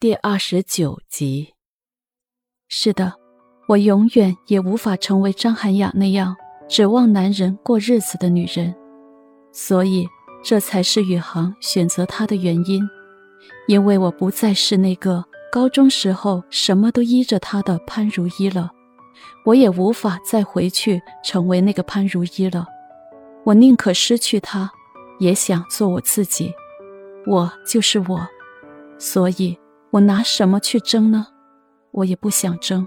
第二十九集。是的，我永远也无法成为张涵雅那样指望男人过日子的女人，所以这才是宇航选择她的原因。因为我不再是那个高中时候什么都依着他的潘如意了，我也无法再回去成为那个潘如意了。我宁可失去他，也想做我自己。我就是我，所以我拿什么去争呢？我也不想争。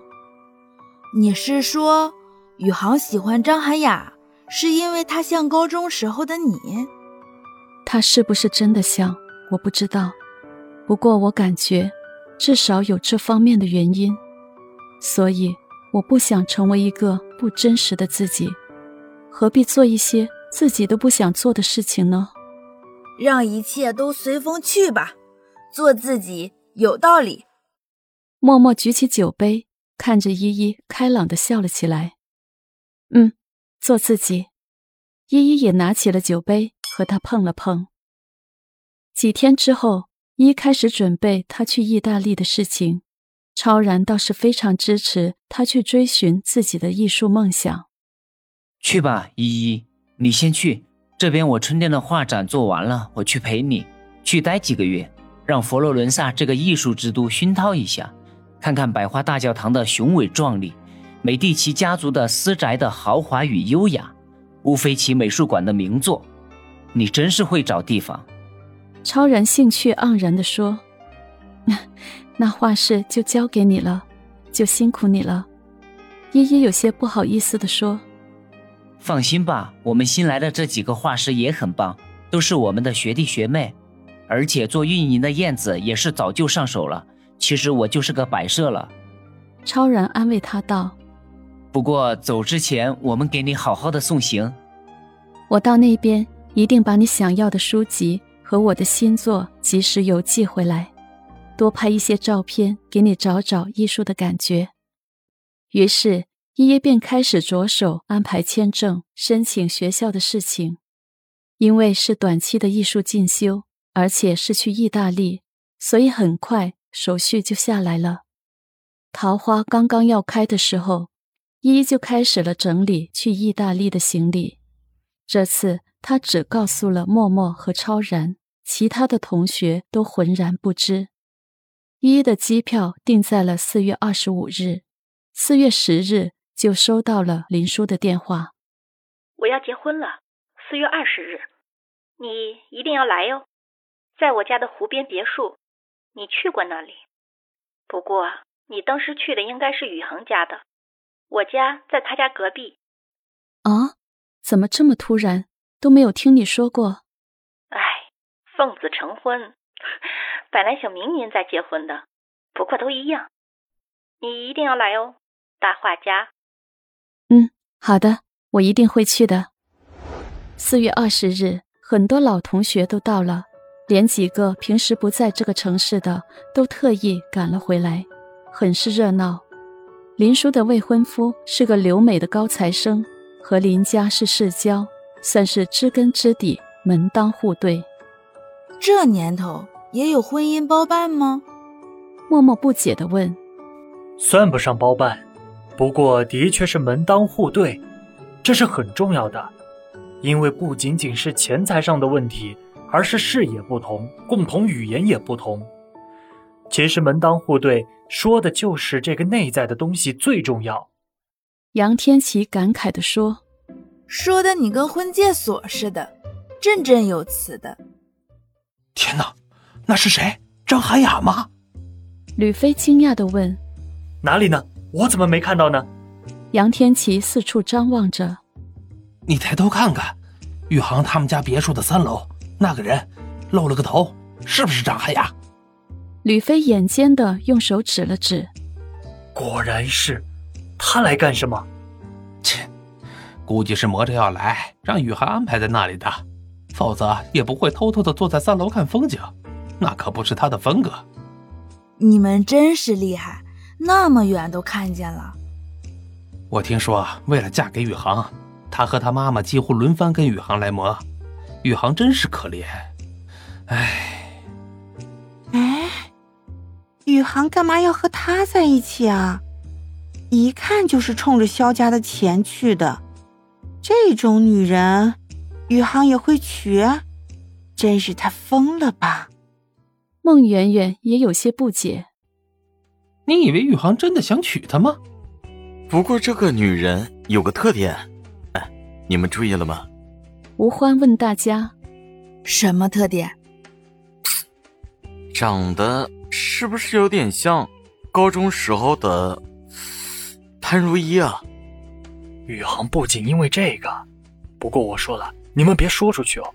你是说，宇航喜欢张涵雅，是因为她像高中时候的你？她是不是真的像？我不知道。不过我感觉，至少有这方面的原因。所以我不想成为一个不真实的自己。何必做一些自己都不想做的事情呢？让一切都随风去吧，做自己有道理。默默举起酒杯，看着依依，开朗的笑了起来。嗯，做自己。依依也拿起了酒杯，和他碰了碰。几天之后，依依开始准备他去意大利的事情。超然倒是非常支持他去追寻自己的艺术梦想。去吧，依依，你先去。这边我春天的画展做完了，我去陪你去待几个月，让佛罗伦萨这个艺术之都熏陶一下，看看百花大教堂的雄伟壮丽，美第奇家族的私宅的豪华与优雅，乌菲齐美术馆的名作。你真是会找地方。超然兴趣盎然地说：“ 那画室就交给你了，就辛苦你了。”依依有些不好意思地说。放心吧，我们新来的这几个画师也很棒，都是我们的学弟学妹，而且做运营的燕子也是早就上手了。其实我就是个摆设了。超然安慰他道：“不过走之前，我们给你好好的送行。我到那边一定把你想要的书籍和我的新作及时邮寄回来，多拍一些照片给你找找艺术的感觉。”于是。依依便开始着手安排签证、申请学校的事情，因为是短期的艺术进修，而且是去意大利，所以很快手续就下来了。桃花刚刚要开的时候，依依就开始了整理去意大利的行李。这次她只告诉了默默和超然，其他的同学都浑然不知。依依的机票定在了四月二十五日，四月十日。就收到了林叔的电话。我要结婚了，四月二十日，你一定要来哟，在我家的湖边别墅。你去过那里？不过你当时去的应该是宇恒家的，我家在他家隔壁。啊？怎么这么突然？都没有听你说过。哎，奉子成婚，本来想明年再结婚的，不过都一样。你一定要来哦，大画家。嗯，好的，我一定会去的。四月二十日，很多老同学都到了，连几个平时不在这个城市的都特意赶了回来，很是热闹。林叔的未婚夫是个留美的高材生，和林家是世交，算是知根知底，门当户对。这年头也有婚姻包办吗？默默不解地问。算不上包办。不过，的确是门当户对，这是很重要的，因为不仅仅是钱财上的问题，而是视野不同，共同语言也不同。其实门当户对说的就是这个内在的东西最重要。杨天琪感慨地说：“说的你跟婚介所似的，振振有词的。”天哪，那是谁？张涵雅吗？吕飞惊讶地问：“哪里呢？”我怎么没看到呢？杨天琪四处张望着，你抬头看看，宇航他们家别墅的三楼那个人，露了个头，是不是张涵雅？吕飞眼尖的用手指了指，果然是，他来干什么？切，估计是磨着要来，让宇航安排在那里的，否则也不会偷偷的坐在三楼看风景，那可不是他的风格。你们真是厉害。那么远都看见了。我听说，为了嫁给宇航，他和他妈妈几乎轮番跟宇航来磨。宇航真是可怜，唉。哎，宇航干嘛要和他在一起啊？一看就是冲着萧家的钱去的。这种女人，宇航也会娶？真是他疯了吧？孟媛媛也有些不解。你以为宇航真的想娶她吗？不过这个女人有个特点，哎，你们注意了吗？吴欢问大家：“什么特点？”长得是不是有点像高中时候的潘如意啊？宇航不仅因为这个，不过我说了，你们别说出去哦，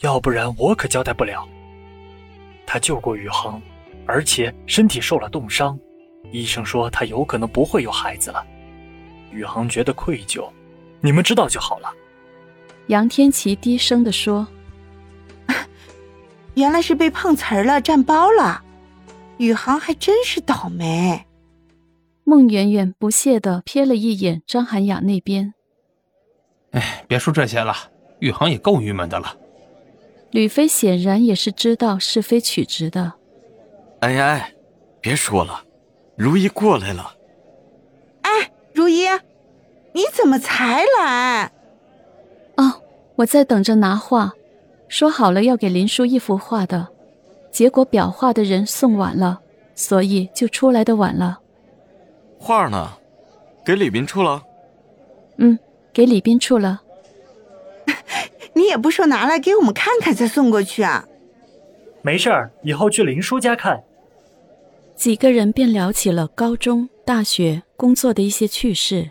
要不然我可交代不了。他救过宇航，而且身体受了冻伤，医生说他有可能不会有孩子了。宇航觉得愧疚，你们知道就好了。杨天琪低声的说：“ 原来是被碰瓷儿了，占包了。宇航还真是倒霉。”孟媛媛不屑地瞥了一眼张涵雅那边。哎，别说这些了，宇航也够郁闷的了。吕飞显然也是知道是非曲直的。哎哎，别说了，如意过来了。哎，如意，你怎么才来？哦，我在等着拿画，说好了要给林叔一幅画的，结果裱画的人送晚了，所以就出来的晚了。画呢？给李斌处了。嗯，给李斌处了。你也不说拿来给我们看看再送过去啊？没事儿，以后去林叔家看。几个人便聊起了高中、大学、工作的一些趣事。